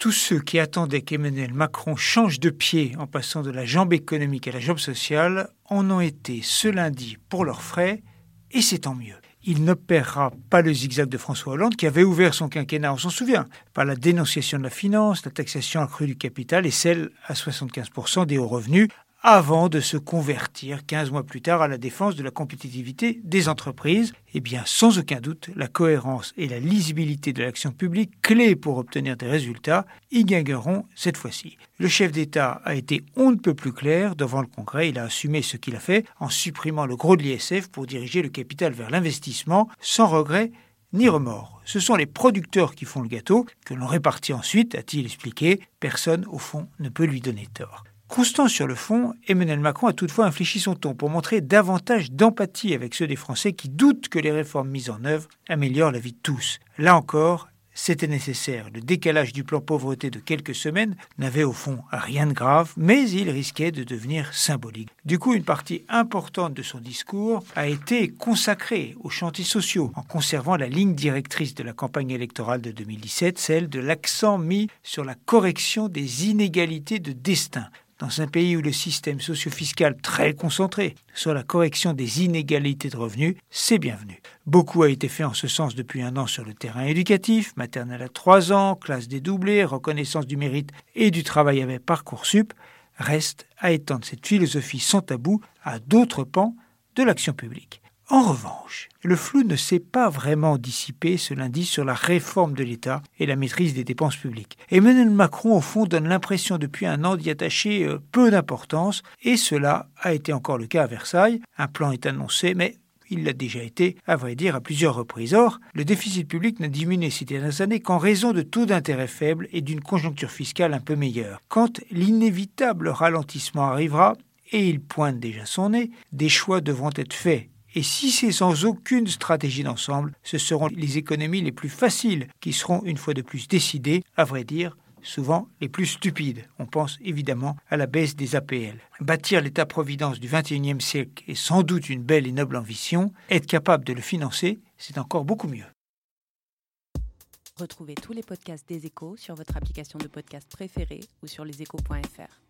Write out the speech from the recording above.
Tous ceux qui attendaient qu'Emmanuel Macron change de pied en passant de la jambe économique à la jambe sociale en ont été ce lundi pour leurs frais, et c'est tant mieux. Il n'opérera pas le zigzag de François Hollande qui avait ouvert son quinquennat, on s'en souvient, par la dénonciation de la finance, la taxation accrue du capital et celle à 75% des hauts revenus, avant de se convertir 15 mois plus tard à la défense de la compétitivité des entreprises. Eh bien, sans aucun doute, la cohérence et la lisibilité de l'action publique, clés pour obtenir des résultats, y gagneront cette fois-ci. Le chef d'État a été on ne peut plus clair devant le Congrès. Il a assumé ce qu'il a fait en supprimant le gros de l'ISF pour diriger le capital vers l'investissement, sans regret ni remords. Ce sont les producteurs qui font le gâteau, que l'on répartit ensuite, a-t-il expliqué. Personne, au fond, ne peut lui donner tort. Constant sur le fond, Emmanuel Macron a toutefois infléchi son ton pour montrer davantage d'empathie avec ceux des Français qui doutent que les réformes mises en œuvre améliorent la vie de tous. Là encore, c'était nécessaire. Le décalage du plan pauvreté de quelques semaines n'avait au fond rien de grave, mais il risquait de devenir symbolique. Du coup, une partie importante de son discours a été consacrée aux chantiers sociaux, en conservant la ligne directrice de la campagne électorale de 2017, celle de l'accent mis sur la correction des inégalités de destin dans un pays où le système socio-fiscal très concentré sur la correction des inégalités de revenus, c'est bienvenu. Beaucoup a été fait en ce sens depuis un an sur le terrain éducatif, maternelle à 3 ans, classe dédoublée, reconnaissance du mérite et du travail avec Parcoursup. Reste à étendre cette philosophie sans tabou à d'autres pans de l'action publique. En revanche, le flou ne s'est pas vraiment dissipé ce lundi sur la réforme de l'État et la maîtrise des dépenses publiques. Emmanuel Macron, au fond, donne l'impression depuis un an d'y attacher euh, peu d'importance, et cela a été encore le cas à Versailles. Un plan est annoncé, mais il l'a déjà été, à vrai dire, à plusieurs reprises. Or, le déficit public n'a diminué ces dernières années qu'en raison de taux d'intérêt faibles et d'une conjoncture fiscale un peu meilleure. Quand l'inévitable ralentissement arrivera, et il pointe déjà son nez, des choix devront être faits et si c'est sans aucune stratégie d'ensemble, ce seront les économies les plus faciles qui seront une fois de plus décidées, à vrai dire, souvent les plus stupides. On pense évidemment à la baisse des APL. Bâtir l'État-providence du XXIe siècle est sans doute une belle et noble ambition. Être capable de le financer, c'est encore beaucoup mieux. Retrouvez tous les podcasts des échos sur votre application de podcast préférée ou sur leséchos.fr.